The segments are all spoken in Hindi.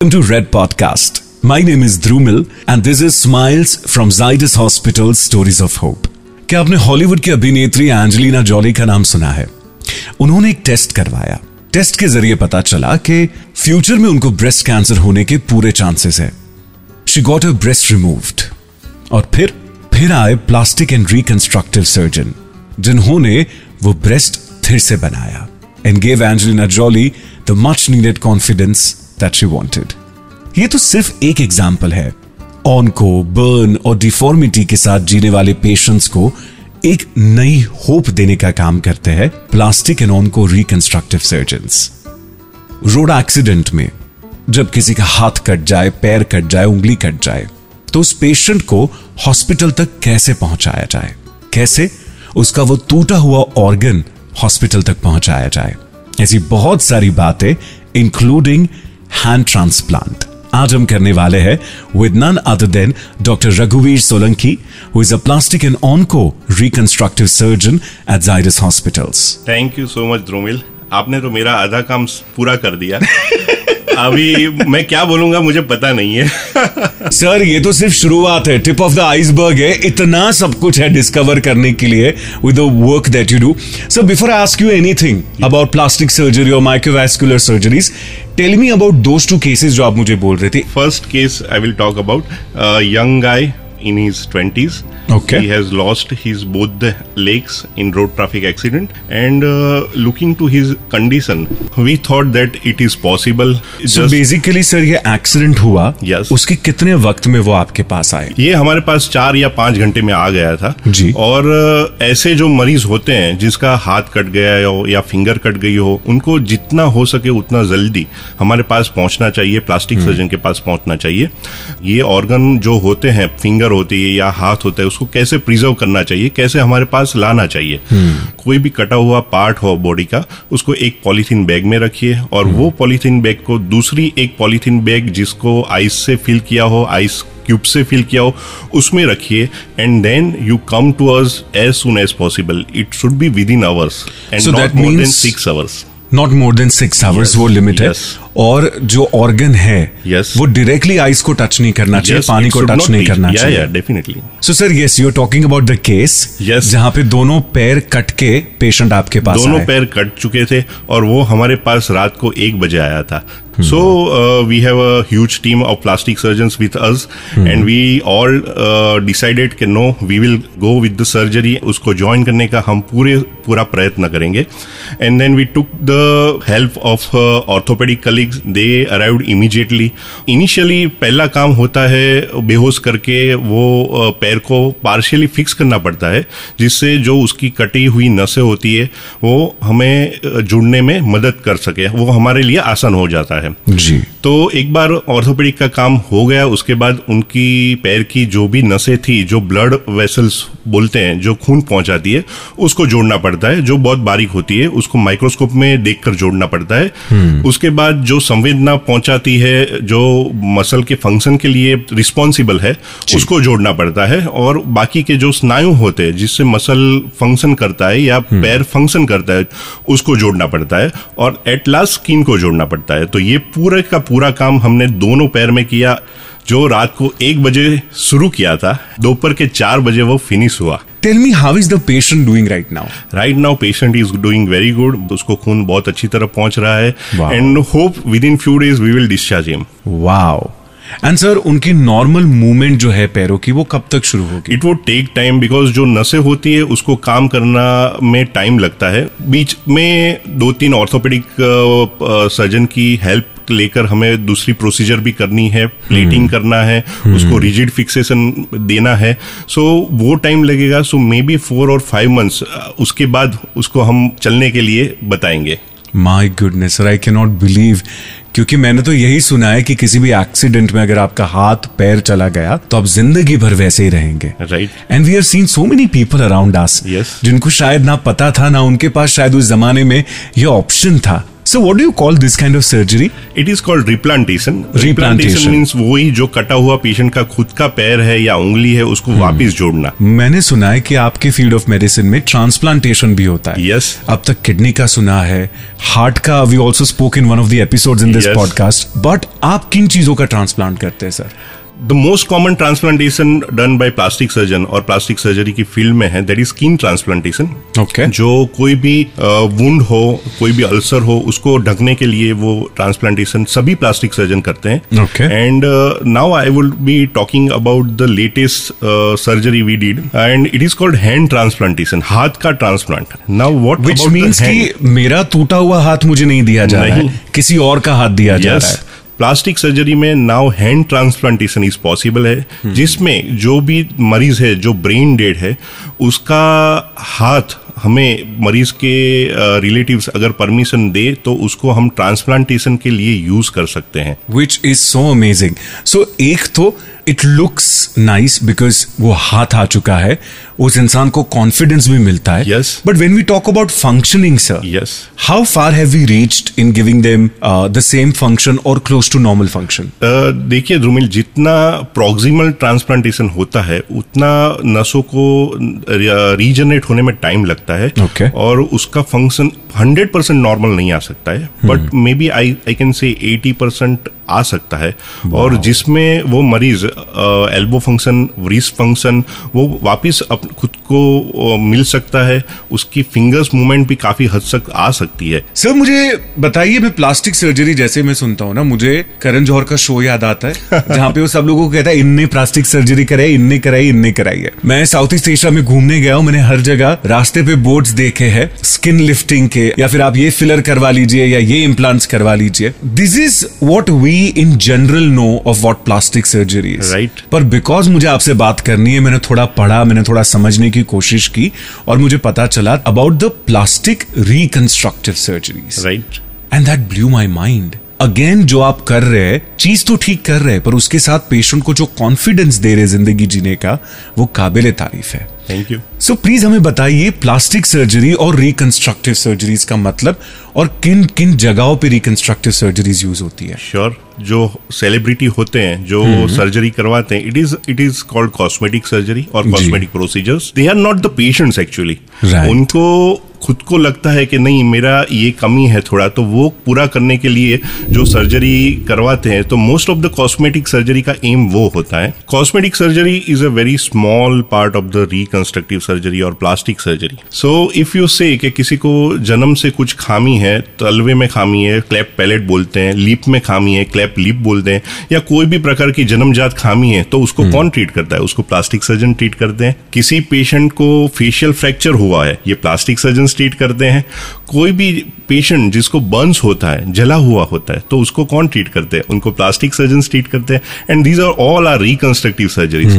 Welcome to Red Podcast. My name is Drumil and this is Smiles from Zydus Hospital, Stories of Hope. क्या आपने हॉलीवुड की अभिनेत्री एंजेलिना जॉली का नाम सुना है? उन्होंने एक टेस्ट करवाया। टेस्ट के ज़रिए पता चला कि फ्यूचर में उनको ब्रेस्ट कैंसर होने के पूरे चांसेस है। She got a breast removed और फिर फिर आए प्लास्टिक एंड रिकंस्ट्रक्टिव सर्जन जिन्होंने वो ब्रेस्ट फिर से बनाया। And gave Angelina Jolie the much needed confidence that she wanted ये तो सिर्फ़ एक एग्ज़ाम्पल है। ऑन को बर्न और डिफॉर्मिटी के साथ जीने वाले पेशेंट्स को एक नई होप देने का काम करते हैं प्लास्टिक एंड ऑन को रिकंस्ट्रक्टिव सर्जन रोड एक्सीडेंट में, जब किसी का हाथ कट जाए, पैर कट जाए, उंगली कट जाए तो उस पेशेंट को हॉस्पिटल तक कैसे पहुँचाया जाए? कैसे? उसका वो टूटा हुआ ऑर्गन हॉस्पिटल तक पहुँचाया जाए। ऐसी बहुत सारी बातें इंक्लूडिंग हैंड ट्रांसप्लांट आज हम करने वाले हैं with none other than doctor रघुवीर Solanki who is a plastic and onco reconstructive surgeon at Zydus hospitals thank you so much Dhrumil आपने तो मेरा आधा काम पूरा कर दिया अभी मैं क्या बोलूँगा मुझे पता नहीं है। सर ये तो सिर्फ़ शुरुआत है। टिप ऑफ़ द आइसबर्ग है इतना सब कुछ है डिस्कवर करने के लिए with the work that you do sir before I ask you anything about plastic surgery और microvascular surgeries tell me about those two cases जो आप मुझे बोल रहे थे। First case I will talk about young guy in his 20s. Okay. He has lost his both the legs in road traffic accident and uh, looking to his condition, we thought that it is possible. So basically sir ये एक्सीडेंट हुआ Yes. उसके कितने वक्त में वो आपके पास आए ये हमारे पास चार या पाँच घंटे में आ गया था जी। और ऐसे जो मरीज़ होते हैं जिसका हाथ कट गया हो या फिंगर कट गई हो उनको जितना हो सके उतना जल्दी हमारे पास पहुँचना चाहिए प्लास्टिक सर्जन के पास पहुँचना चाहिए ये ऑर्गन जो होते हैं फिंगर होती है या हाथ होता है उसको कैसे प्रिजर्व करना चाहिए कैसे हमारे पास लाना चाहिए। कोई भी कटा हुआ पार्ट हो बॉडी का उसको एक पॉलीथीन बैग में रखिए और वो पॉलीथीन बैग को दूसरी एक पॉलीथीन बैग जिसको आइस से फिल किया हो आइस क्यूब से फिल किया हो उसमें रखिए and then you come to us as soon as possible it should be within hours and not more than six hours not more than six hours वो लिमिट है। और जो ऑर्गन है Yes. वो डायरेक्टली आइस को टच नहीं करना चाहिए पानी को टच नहीं करना yeah, चाहिए। Definitely so sir yes you are talking about the case yes जहाँ पे दोनों पैर कट के पेशेंट आपके पास दोनों पैर कट चुके थे और वो हमारे पास रात को एक बजे आया था। So we have a huge team of plastic surgeon with us and we all decided कि no we will go with the surgery उसको ज्वाइन करने का हम पूरे पूरा प्रयत्न करेंगे and then we took the help of orthopaedic colleagues they arrived immediately initially पहला काम होता है बेहोश करके वो पैर को पार्शियली फिक्स करना पड़ता है जिससे जो उसकी कटी हुई नसें होती है वो हमें जुड़ने में मदद कर सके वो हमारे लिए आसान हो जाता है जी। तो एक बार ऑर्थोपेडिक का काम हो गया उसके बाद उनकी पैर की जो भी नसें थी जो ब्लड वेसल्स बोलते हैं जो खून पहुंचाती है उसको जोड़ना पड़ता है। जो बहुत बारीक होती है उसको माइक्रोस्कोप में देखकर जोड़ना पड़ता है। उसके बाद जो संवेदना पहुंचाती है जो मसल के फ़ंक्शन के लिए रिस्पॉन्सिबल है उसको जोड़ना पड़ता है। और बाकी के जो स्नायु होते हैं जिससे मसल फ़ंक्शन करता है या पैर फ़ंक्शन करता है उसको जोड़ना पड़ता है। और एट लास्ट स्किन को जोड़ना पड़ता है। तो ये पूरे का पूरा काम हमने दोनों पैर में किया जो रात को एक बजे शुरू किया था। दोपहर के चार बजे वो फिनिश हुआ। Tell me how is the patient doing right now right now patient is doing very good उसको खून बहुत अच्छी तरह पहुँच रहा है. And hope within few days we will discharge him wow and sir उनकी नॉर्मल मूवमेंट जो है पैरों की वो कब तक शुरू होगी? It would take time because जो नसें होती है उसको काम करना में टाइम लगता है। बीच में दो तीन ऑर्थोपेडिक सर्जन की हेल्प लेकर हमें दूसरी प्रोसीजर भी करनी है। प्लेटिंग करना है उसको रिजिड फिक्सेशन देना है। सो so, वो टाइम लगेगा। सो मे बी फोर और फाइव मंथ्स उसके बाद उसको हम चलने के लिए बताएँगे। My goodness sir I can not believe क्योंकि मैंने तो यही सुना है कि किसी भी एक्सीडेंट में अगर आपका हाथ पैर चला गया तो आप ज़िंदगी भर वैसे ही रहेंगे। Right and we are seen so many people around us. जिनको शायद ना पता था ना उनके पास शायद उस जमाने में ये ऑप्शन था। So what do you call this kind of surgery? It is called replantation Replantation. Means वही जो कटा हुआ पेशेंट का खुद का पैर है या उंगली है उसको Hmm. वापस जोड़ना मैंने सुना है कि आपके फ़ील्ड ऑफ़ मेडिसिन में ट्रांसप्लांटेशन भी होता है Yes. अब तक किडनी का सुना है हार्ट का we also spoke in one of the episodes in this podcast but आप किन चीज़ों का ट्रांसप्लांट करते हैं sir the most common transplantation done by plastic surgeon और प्लास्टिक सर्जरी की फ़ील्ड में है that is skin transplantation okay जो कोई भी वुंड हो कोई भी अल्सर हो उसको ढकने के लिए वो ट्रांसप्लांटेशन सभी प्लास्टिक सर्जन करते हैं. Okay. And now I would be talking about the latest surgery we did and it is called hand transplantation हाथ का transplant now what which means कि मेरा टूटा हुआ हाथ मुझे नहीं दिया जा रहा है किसी और का हाथ दिया जा रहा है। प्लास्टिक सर्जरी में now hand transplantation is possible है हम्म। जिसमें जो भी मरीज़ है जो ब्रेन डेड है उसका हाथ हमें मरीज़ के रिलेटिव्स अगर परमिशन दे तो उसको हम ट्रांसप्लांटेशन के लिए यूज़ कर सकते हैं। विच इज़ सो अमेजिंग सो एक तो इट लुक्स नाइस बिकॉज़ वो हाथ आ चुका है उस इंसान को कॉन्फिडेंस भी मिलता है। Yes. But when we talk about functioning sir yes how far have we reached in giving them the same function और क्लोज टू नॉर्मल फ़ंक्शन देखिए ध्रुमिल जितना प्रोक्सिमल ट्रांसप्लांटेशन होता है उतना नसों को रीजनरेट होने में टाइम लगता है। Okay. और उसका फ़ंक्शन 100 परसेंट नॉर्मल नहीं आ सकता है but maybe I I can say 80 percent आ सकता है। और जिसमें वो मरीज़ एल्बो फ़ंक्शन रिस्ट फ़ंक्शन वो वापस अप खुद को मिल सकता है। उसकी फिंगर्स मूवमेंट भी काफ़ी हद तक आ सकती है। सर मुझे बताइए मैं प्लास्टिक सर्जरी जैसे मैं सुनता हूँ ना मुझे करण जौहर का शो याद आता है जहाँ पे वो सब लोगों को कहता है इनने प्लास्टिक सर्जरी कराई इनने कराई इनने कराई है। मैं साउथ ईस्ट एशिया में घूमने गया हूँ मैंने हर जगह रास्ते पे बोर्ड्स देखे हैं स्किन लिफ्टिंग के या फिर आप ये फिलर करवा लीजिए या ये इम्प्लांट्स करवा लीजिए। This is what we in general know of what plastic surgery is Right. पर बिकॉज़ मुझे आपसे बात करनी है मैंने थोड़ा पढ़ा मैंने थोड़ा समझने की कोशिश की और मुझे पता चला about the plastic reconstructive surgeries right and that blew my mind again जो आप कर रहे हैं चीज़ तो ठीक कर रहे हैं पर उसके साथ पेशेंट को जो कॉन्फिडेंस दे रहे ज़िंदगी जीने का वो काबिल तारीफ़ है। थैंक यू सो प्लीज़ हमें बताइए प्लास्टिक सर्जरी और रिकंस्ट्रक्टिव सर्जरीज का मतलब और किन किन जगहों पे रिकंस्ट्रक्टिव सर्जरीज यूज़ होती है? श्योर sure, जो सेलिब्रिटी होते हैं जो सर्जरी करवाते हैं it is it is called cosmetic surgery और cosmetic procedures they are not the patients actually उनको खुद को लगता है कि नहीं मेरा ये कमी है थोड़ा तो वो पूरा करने के लिए जो सर्जरी करवाते हैं तो most of the cosmetic surgery का एम वो होता है। Cosmetic surgery is a very small part of the reconstructive surgery और plastic surgery so if you say कि किसी को जन्म से कुछ खामी है तलवे में खामी है क्लैप पैलेट बोलते हैं लिप में खामी है क्लैप लिप बोलते हैं या कोई भी प्रकार की जन्मजात खामी है तो उसको कौन ट्रीट करता है? उसको प्लास्टिक सर्जन ट्रीट करते हैं। किसी पेशेंट को फेशियल फ्रैक्चर हुआ है ये प्लास्टिक सर्जन ट्रीट करते हैं। कोई भी पेशेंट जिसको बर्न्स होता है जला हुआ होता है तो उसको कौन ट्रीट करते हैं? उनको प्लास्टिक सर्जन ट्रीट करते हैं। And these are all are reconstructive surgeries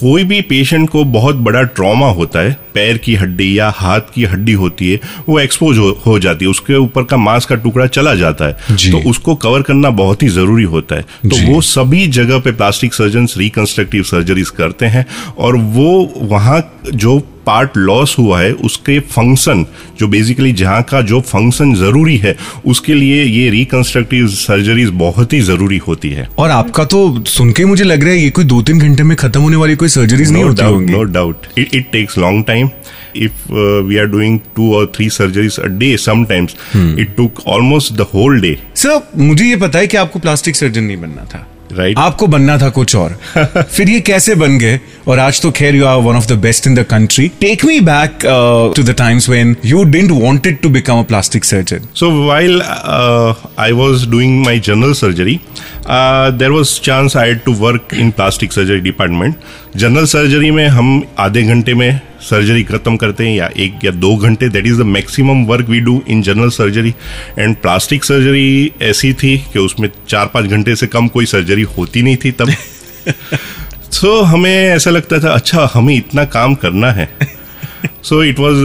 कोई भी पेशेंट को बहुत बड़ा ट्रॉमा होता है पैर की हड्डी या हाथ की हड्डी होती है वो एक्सपोज हो, हो जाती है। उसके ऊपर का मांस का टुकड़ा चला जाता है। तो उसको कवर करना बहुत ही ज़रूरी होता है। तो वो सभी जगह पे प्लास्टिक सर्जन रिकंस्ट्रक्टिव सर्जरीज करते हैं। और वो वहाँ जो पार्ट लॉस हुआ है उसके फ़ंक्शन जो बेसिकली जहाँ का जो फ़ंक्शन ज़रूरी है उसके लिए ये रिकंस्ट्रक्टिव सर्जरीज बहुत ही ज़रूरी होती है। और आपका तो सुन के मुझे लग रहा है ये कोई दो तीन घंटे में खत्म होने वाली कोई सर्जरीज नहीं no होती doubt होंगी। doubt. It, it takes long time. If uh, we are doing two or three surgeries a day sometimes it took almost the whole day. Sir मुझे ये पता है कि आपको प्लास्टिक सर्जन नहीं बनना था। Right right. आपको बनना था कुछ और। फिर ये कैसे बन गए? और आज तो खैर you are one of the best in the country take me back to the times when you didn't wanted to become a plastic surgeon so while I was doing my general surgery there was chance I had to work in plastic surgery department general surgery में हम आधे घंटे में सर्जरी खत्म करते हैं या एक या दो घंटे that is the maximum work we do in general surgery and plastic surgery ऐसी थी कि उसमें चार पाँच घंटे से कम कोई सर्जरी होती नहीं थी तब। सो so, हमें ऐसा लगता था अच्छा हमें इतना काम करना है। So it was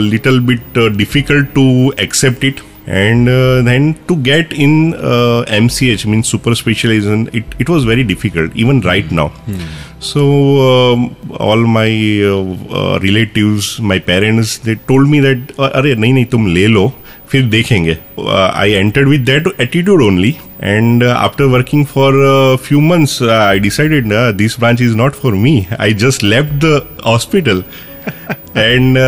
little bit difficult to accept it and uh, then to get in uh, MCH means super specialization it, it was very difficult even right now. So um, all my uh, uh, relatives my parents they told me that अरे नहीं नहीं तुम ले लो फिर देखेंगे. I entered with that attitude only and after working for few months I decided this branch is not for me I just left the hospital and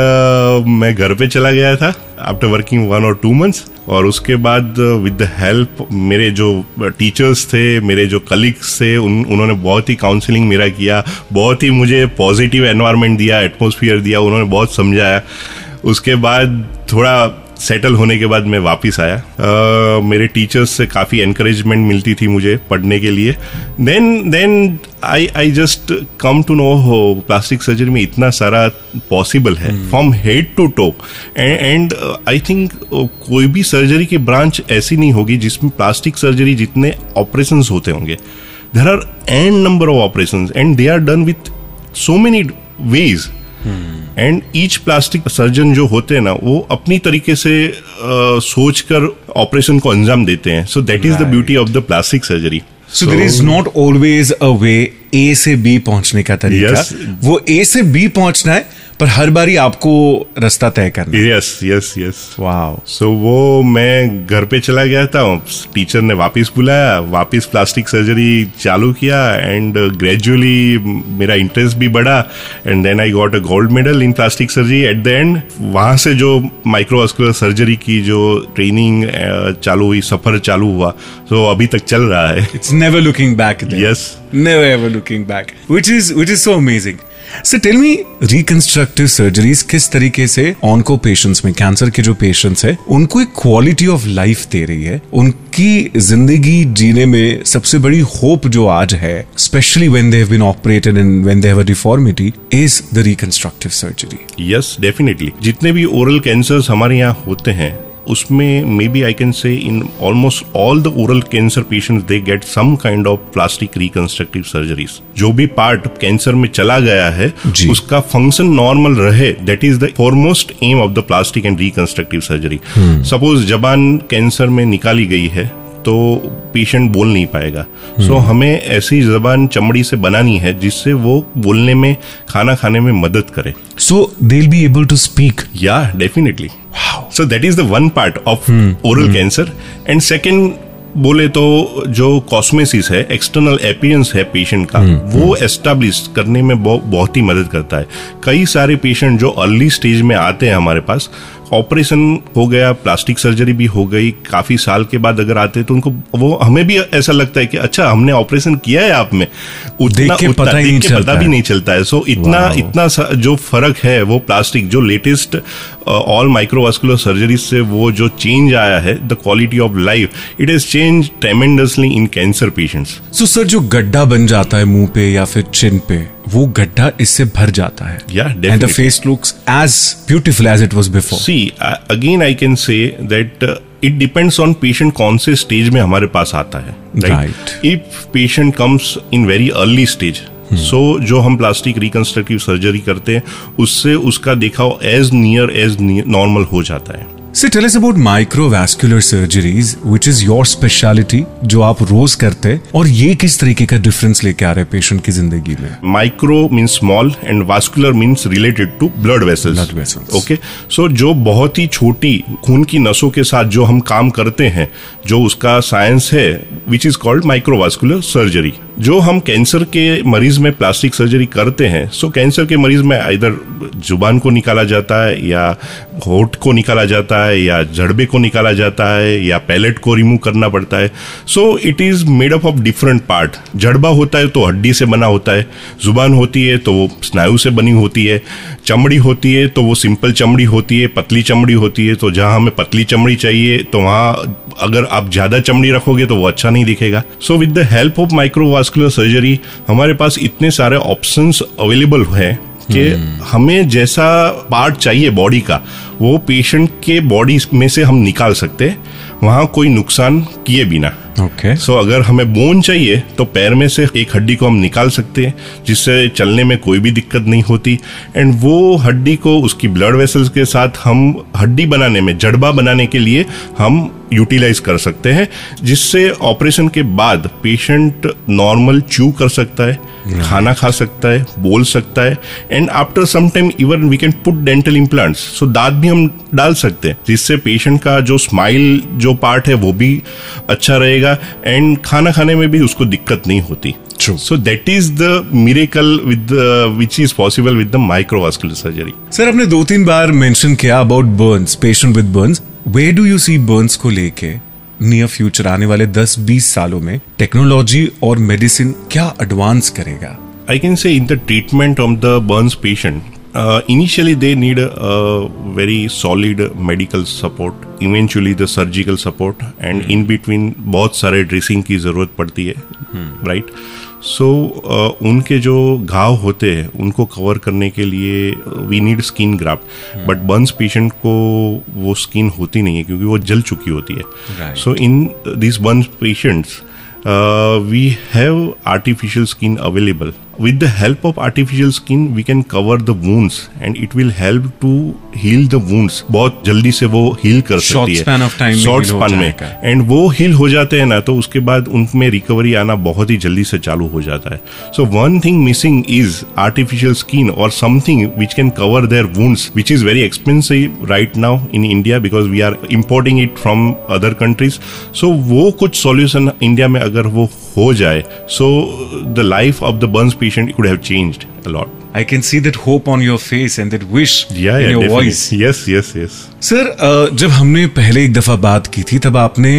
मैं घर पे चला गया था। आफ्टर वर्किंग वन और टू मंथ्स और उसके बाद विद द हेल्प मेरे जो टीचर्स थे मेरे जो कलीग्स थे उन, उन्होंने बहुत ही काउंसलिंग मेरा किया बहुत ही मुझे पॉजिटिव एनवायरनमेंट दिया एटमोसफियर दिया उन्होंने बहुत समझाया। उसके बाद थोड़ा सेटल होने के बाद मैं वापस आया। uh, मेरे टीचर्स से काफ़ी एनकरेजमेंट मिलती थी मुझे पढ़ने के लिए। Then then I I just come to know how plastic surgery में इतना सारा पॉसिबल है from head to toe and I think कोई भी सर्जरी की ब्रांच ऐसी नहीं होगी जिसमें प्लास्टिक सर्जरी जितने ऑपरेशन होते होंगे। There are and number of operation and they are done with so many ways and each plastic surgeon जो होते हैं ना वो अपनी तरीके से सोच कर ऑपरेशन को अंजाम देते हैं। So that is the beauty of the plastic surgery so there is not always a way A से बी पहुँचने का तरीका। Yes. वो ए से बी पहुँचना है पर हर बारी आपको रास्ता तय करना yes yes yes wow so वो मैं घर पे चला गया था टीचर ने वापस बुलाया वापस प्लास्टिक सर्जरी चालू किया एंड ग्रेजुअली मेरा इंटरेस्ट भी बढ़ा and then I got a gold medal in plastic surgery at the end वहाँ से जो माइक्रोवास्कुलर सर्जरी की जो ट्रेनिंग चालू हुई सफ़र चालू हुआ तो अभी तक चल रहा है It's never looking back. Then. Yes. Never ever looking back. Which is which is so So tell me, reconstructive surgeries किस तरीके से ऑनको पेशेंट्स में कैंसर के जो पेशेंट्स है उनको एक क्वालिटी ऑफ़ लाइफ दे रही है? उनकी ज़िंदगी जीने में सबसे बड़ी होप जो आज है specially when they have been operated and when they have a deformity is the reconstructive surgery yes definitely जितने भी ओरल कैंसर्स हमारे यहाँ होते हैं उसमें मे be I can say in almost all the oral cancer patients they get some kind of plastic reconstructive surgeries जो भी पार्ट कैंसर में चला गया है उसका फ़ंक्शन नॉर्मल रहे that is the foremost aim of the plastic and reconstructive surgery suppose जबान कैंसर में निकाली गई है तो पेशेंट बोल नहीं पाएगा। सो so, हमें ऐसी जबान चमड़ी से बनानी है जिससे वो बोलने में खाना खाने में मदद करे। So they be able to speak या definitely so that is the one part of oral cancer and second बोले तो जो कॉस्मेसिस है एक्सटर्नल एपियंस है पेशेंट का वो एस्टेब्लिश करने में बहुत ही मदद करता है। कई सारे पेशेंट जो अर्ली स्टेज में आते हैं हमारे पास ऑपरेशन हो गया प्लास्टिक सर्जरी भी हो गई काफ़ी साल के बाद अगर आते तो उनको वो हमें भी ऐसा लगता है कि अच्छा हमने ऑपरेशन किया है आप में। देख के पता ही देख नहीं के पता भी नहीं चलता है। सो so, इतना इतना जो फ़र्क है वो प्लास्टिक जो लेटेस्ट ऑल माइक्रोवास्कुलर सर्जरी से वो जो चेंज आया है the quality of life it is change tremendously in cancer patients so sir जो गड्ढा बन जाता है मुँह पे या फिर चिन पे वो गड्ढा इससे भर जाता है। And the face looks as beautiful as it was before see again I can say that it depends on patient कौन से स्टेज में हमारे पास आता है Right. If patient comes in very early stage so so, जो हम प्लास्टिक रिकंस्ट्रक्टिव सर्जरी करते हैं उससे उसका दिखाव एज नियर एज नॉर्मल हो जाता है। So tell us about microvascular surgeries, which is your specialty, जो आप रोज करते हैं और ये किस तरीके का डिफरेंस लेके आ रहे हैं पेशेंट की ज़िंदगी में? Micro means small and vascular means related to blood vessels Blood vessels. Okay so जो बहुत ही छोटी खून की नसों के साथ जो हम काम करते हैं जो उसका साइंस है which is called microvascular surgery जो हम कैंसर के मरीज़ में प्लास्टिक सर्जरी करते हैं सो कैंसर के मरीज़ में इधर ज़ुबान को निकाला जाता है या होठ को निकाला जाता है या जड़बे को निकाला जाता है या पैलेट को रिमूव करना पड़ता है। So it is made up of different part जड़बा होता है तो हड्डी से बना होता है ज़ुबान होती है तो वो स्नायु से बनी होती है चमड़ी होती है तो वो सिंपल चमड़ी होती है पतली चमड़ी होती है तो जहाँ हमें पतली चमड़ी चाहिए तो वहाँ अगर आप ज़्यादा चमड़ी रखोगे तो वो अच्छा नहीं दिखेगा। So with the help of microvascular surgery हमारे पास इतने सारे ऑप्शंस अवेलेबल है कि हमें जैसा पार्ट चाहिए बॉडी का वो पेशेंट के बॉडी में से हम निकाल सकते वहाँ कोई नुकसान किए बिना। ओके सो अगर हमें बोन चाहिए तो पैर में से एक हड्डी को हम निकाल सकते हैं जिससे चलने में कोई भी दिक्कत नहीं होती। एंड वो हड्डी को उसकी ब्लड वेसल्स के साथ हम हड्डी बनाने में जड़बा बनाने के लिए हम यूटिलाइज कर सकते हैं जिससे ऑपरेशन के बाद पेशेंट नॉर्मल च्यू कर सकता है खाना खा सकता है बोल सकता है। And after some time even we can put dental implants so दांत भी हम डाल सकते हैं जिससे पेशेंट का जो स्माइल जो पार्ट है वो भी अच्छा रहेगा। जाएगा एंड खाना खाने में भी उसको दिक्कत नहीं होती। So that is the miracle with which is possible with the microvascular surgery sir आपने दो तीन बार मेंशन किया about burns patient with burns where do you see burns को लेके नियर फ्यूचर आने वाले 10-20 सालों में? टेक्नोलॉजी और मेडिसिन क्या एडवांस करेगा? I can say in the treatment of the burns patient uh, initially they need a, a very solid medical support, eventually the surgical support, and in between बहुत सारे ड्रेसिंग की ज़रूरत पड़ती है राइट सो so, uh, उनके जो घाव होते हैं उनको कवर करने के लिए we need skin graft but burns patient को वो स्किन होती नहीं है क्योंकि वो जल चुकी होती है so in this burns patients uh, we have artificial skin available. With the help of artificial skin, we can cover the wounds and it will help to heal the wounds. बहुत जल्दी से वो heal कर Short सकती है span of time short span में। एंड वो हील हो जाते हैं ना तो उसके बाद उनमें रिकवरी आना बहुत ही जल्दी से चालू हो जाता है so one thing missing is artificial skin और something which can cover their wounds which is very expensive right now in India because we are importing it from other countries so वो कुछ सॉल्यूशन इंडिया में अगर वो हो जाए so the life of the burns patient could have changed a lot I can see that hope on your face and that wish Yeah, in yeah, your definitely. voice. Yes, yes, yes. Sir अ, जब हमने पहले एक दफ़ा बात की थी तब आपने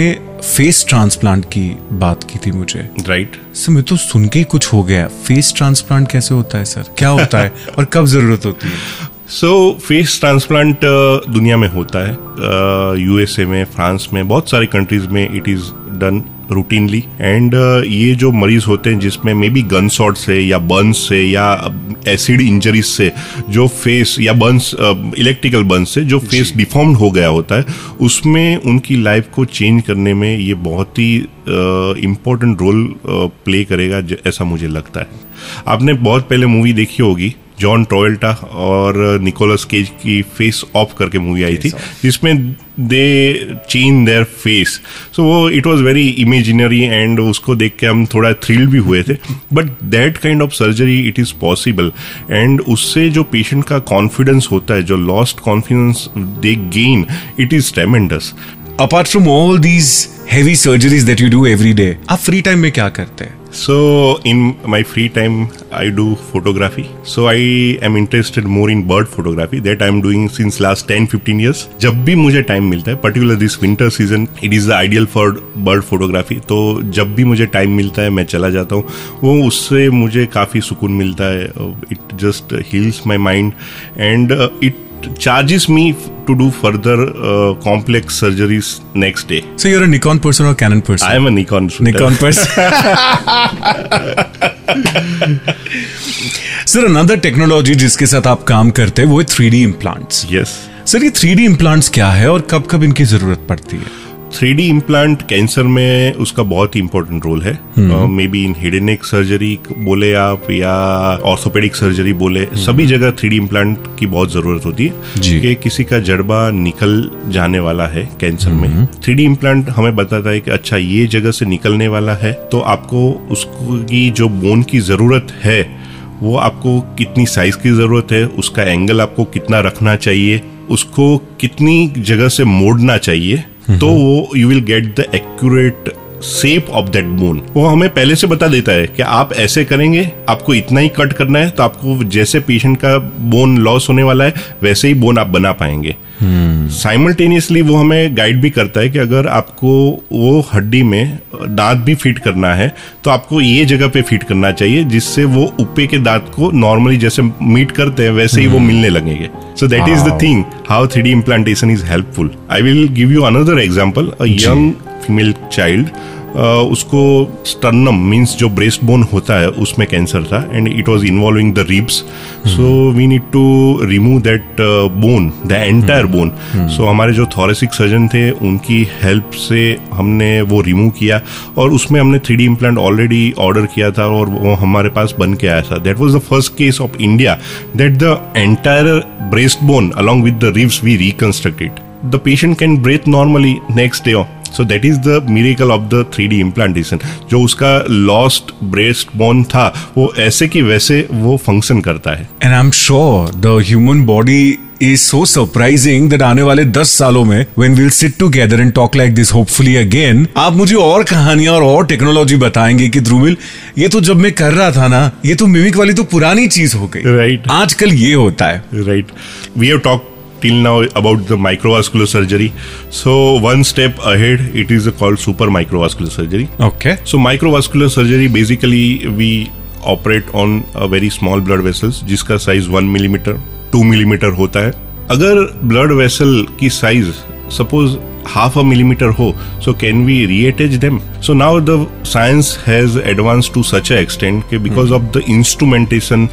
फेस ट्रांसप्लांट की बात की थी मुझे Right. सर मैं तो सुन के कुछ हो गया फेस ट्रांसप्लांट कैसे होता है सर क्या होता है और कब ज़रूरत होती है सो फेस ट्रांसप्लांट दुनिया में होता है यूएसए uh, में फ्रांस में बहुत सारे कंट्रीज़ में it is done routinely and ये जो मरीज़ होते हैं जिसमें मे बी गन शॉट से या बर्न से या एसिड इंजरीज से जो फेस या बर्न्स इलेक्ट्रिकल बर्न से जो फेस डिफॉर्म्ड हो गया होता है उसमें उनकी लाइफ को चेंज करने में ये बहुत ही इम्पोर्टेंट रोल प्ले करेगा ऐसा मुझे लगता है। आपने बहुत पहले मूवी देखी होगी जॉन ट्रोयल्टा और निकोलस केज की फेस ऑफ़ करके मूवी आई थी जिसमें they change their face. So वो it was very imaginary and उसको देख के हम थोड़ा थ्रिल भी हुए थे। But that kind of surgery it is possible and उससे जो पेशेंट का कॉन्फिडेंस होता है जो lost confidence they gain it is tremendous apart from all these heavy surgeries that you do every day आप फ्री टाइम में क्या करते हैं? So, in my free time, I do photography. So, I am interested more in bird photography that I am doing since last 10 15 years. जब भी मुझे टाइम मिलता है particular this winter season it is the ideal for bird photography तो जब भी मुझे टाइम मिलता है मैं चला जाता हूँ वो उससे मुझे काफ़ी सुकून मिलता है it just heals my mind and it charges me to do further uh, complex surgeries next day. So you're a Nikon person or Canon person? I am a Nikon shooter. Nikon person. Sir another technology जिसके साथ आप काम करते हैं वो है three D implants Yes. Sir ये थ्री डी इम्प्लांट्स क्या है और कब कब इनकी ज़रूरत पड़ती है थ्री डी इम्प्लांट कैंसर में उसका बहुत ही इंपॉर्टेंट रोल है। मे बी इन हेडेनेक सर्जरी बोले आप या ऑर्थोपेडिक सर्जरी बोले सभी जगह थ्री डी इम्प्लांट की बहुत ज़रूरत होती है कि किसी का जड़बा निकल जाने वाला है कैंसर में। थ्री डी इम्प्लांट हमें बताता है कि अच्छा ये जगह से निकलने वाला है तो आपको उसकी जो बोन की ज़रूरत है वो आपको कितनी साइज़ की ज़रूरत है उसका एंगल आपको कितना रखना चाहिए उसको कितनी जगह से मोड़ना चाहिए तो वो you will get the accurate shape of that bone वो हमें पहले से बता देता है कि आप ऐसे करेंगे आपको इतना ही कट करना है तो आपको जैसे पेशेंट का बोन लॉस होने वाला है वैसे ही बोन आप बना पाएँगे। Simultaneously hmm. वो हमें गाइड भी करता है कि अगर आपको वो हड्डी में दांत भी फिट करना है तो आपको ये जगह पे फिट करना चाहिए जिससे वो ऊपर के दांत को नॉर्मली जैसे मीट करते हैं वैसे hmm. ही वो मिलने लगेंगे। So that is the thing how three D implantation is helpful I will give you another example a young female child उसको स्टर्नम मीन्स जो ब्रेस्ट बोन होता है उसमें कैंसर था and it was involving the ribs so we need to remove that bone the entire bone so हमारे जो थॉरेसिक सर्जन थे उनकी हेल्प से हमने वो रिमूव किया और उसमें हमने three D implant already order किया था और वो हमारे पास बन के आया था। That was the first case of India that the entire breast bone along with the ribs we reconstructed the patient can breathe normally next day so that is the miracle of the three D implantation जो उसका लॉस्ट ब्रेस्ट बोन था वो ऐसे की वैसे वो फ़ंक्शन करता है। And I am sure the human body is so surprising that आने वाले दस सालों में when will sit together and talk like this hopefully again आप मुझे और कहानियाँ और और टेक्नोलॉजी बताएँगे कि ध्रुमिल ये तो जब मैं कर रहा था ना ये तो मिमिक वाली तो पुरानी चीज़ हो गई। Right right. आजकल ये होता है। Right we have talk till now about the microvascular surgery. So one step ahead, it is called super microvascular surgery. Okay. So microvascular surgery basically we operate on a very small blood vessels जिसका size one millimeter two millimeter होता है अगर ब्लड वेसल की size suppose half a millimeter ho so can we reattach them so now the science has advanced to such a extent कि because of the instrumentation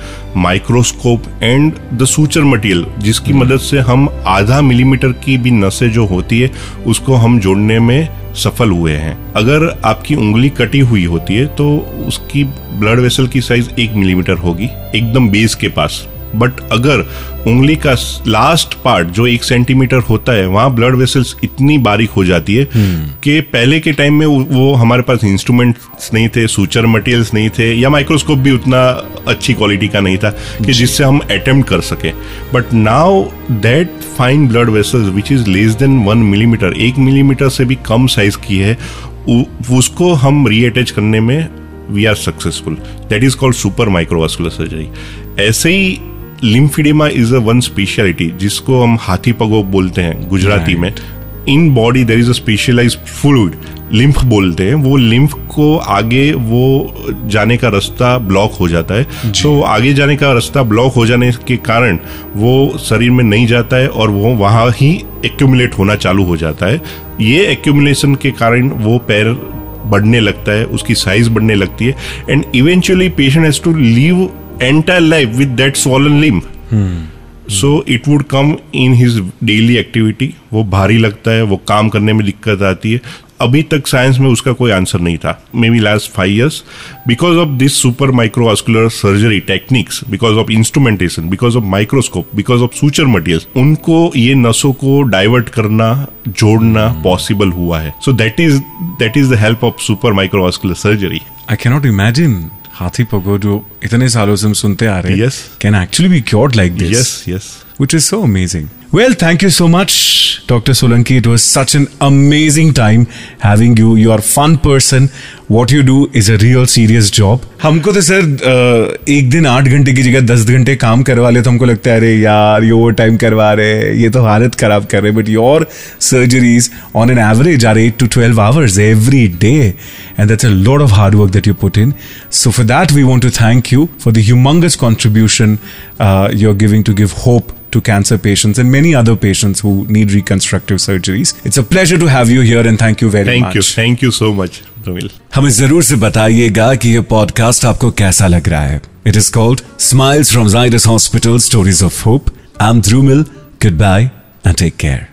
microscope and the suture material जिसकी मदद से हम आधा मिलीमीटर की भी नसें जो होती है उसको हम जोड़ने में सफल हुए हैं अगर आपकी उंगली कटी हुई होती है तो उसकी ब्लड वेसल की साइज़ एक मिलीमीटर होगी एकदम बेस के पास बट अगर उंगली का लास्ट पार्ट जो एक सेंटीमीटर होता है वहाँ ब्लड वेसल्स इतनी बारीक हो जाती है hmm. कि पहले के टाइम में वो हमारे पास इंस्ट्रूमेंट्स नहीं थे सूचर मटेरियल्स नहीं थे या माइक्रोस्कोप भी उतना अच्छी क्वालिटी का नहीं था कि जिससे हम अटेम्प्ट कर सके। But now that fine blood vessels which is less than one millimeter एक मिलीमीटर से भी कम साइज़ की है उसको हम रीअटैच करने में we are successful that is called super microvascular surgery ऐसे ही lymphedema is a one speciality जिसको हम हाथी पगो बोलते हैं गुजराती में। In body there is a specialise fluid lymph बोलते हैं। वो लिम्फ को आगे वो जाने का रास्ता ब्लॉक हो जाता है। तो आगे जाने का रास्ता ब्लॉक हो जाने के कारण वो शरीर में नहीं जाता है और वो वहाँ ही एक्यूमुलेट होना चालू हो जाता है। ये एक्यूमुलेशन के कारण वो पैर बढ़ने लगता है उसकी साइज़ बढ़ने लगती है। And eventually patient has to live entire life with that swollen limb. Hmm. So it would come in his daily activity वो भारी लगता है वो काम करने में दिक्कत आती है। अभी तक साइंस में उसका कोई आंसर नहीं था। Maybe last five years because of this super microvascular surgery techniques because of instrumentation because of microscope because of suture material उनको ये नसों को डाइवर्ट करना जोड़ना पॉसिबल हुआ है। So that is that is the help of super microvascular surgery I cannot imagine हाथी पगो जो इतने सालों से हम सुनते आ रहे हैं can actually be cured like this yes yes which is so amazing. Well, thank you so much, Dr. Solanki. It was such an amazing time having you. You are a fun person. What you do is a real serious job. हमको तो सर एक दिन आठ घंटे की जगह दस घंटे काम करवा ले तो हमको लगता है अरे यार ये ओवर टाइम करवा रहे ये तो हालत खराब कर रहे but your surgeries on an average are eight to twelve hours every day and that's a lot of hard work that you put in. So for that, we want to thank you for the humongous contribution uh, you're giving to give hope to cancer patients and many other patients who need reconstructive surgeries. It's a pleasure to have you here and thank you very thank much. Thank you. Thank you so much. हमें जरूर से बताइएगा कि ये पॉडकास्ट आपको कैसा लग रहा है it is called smiles from Zydus hospital stories of hope I am Dhrumil goodbye and take care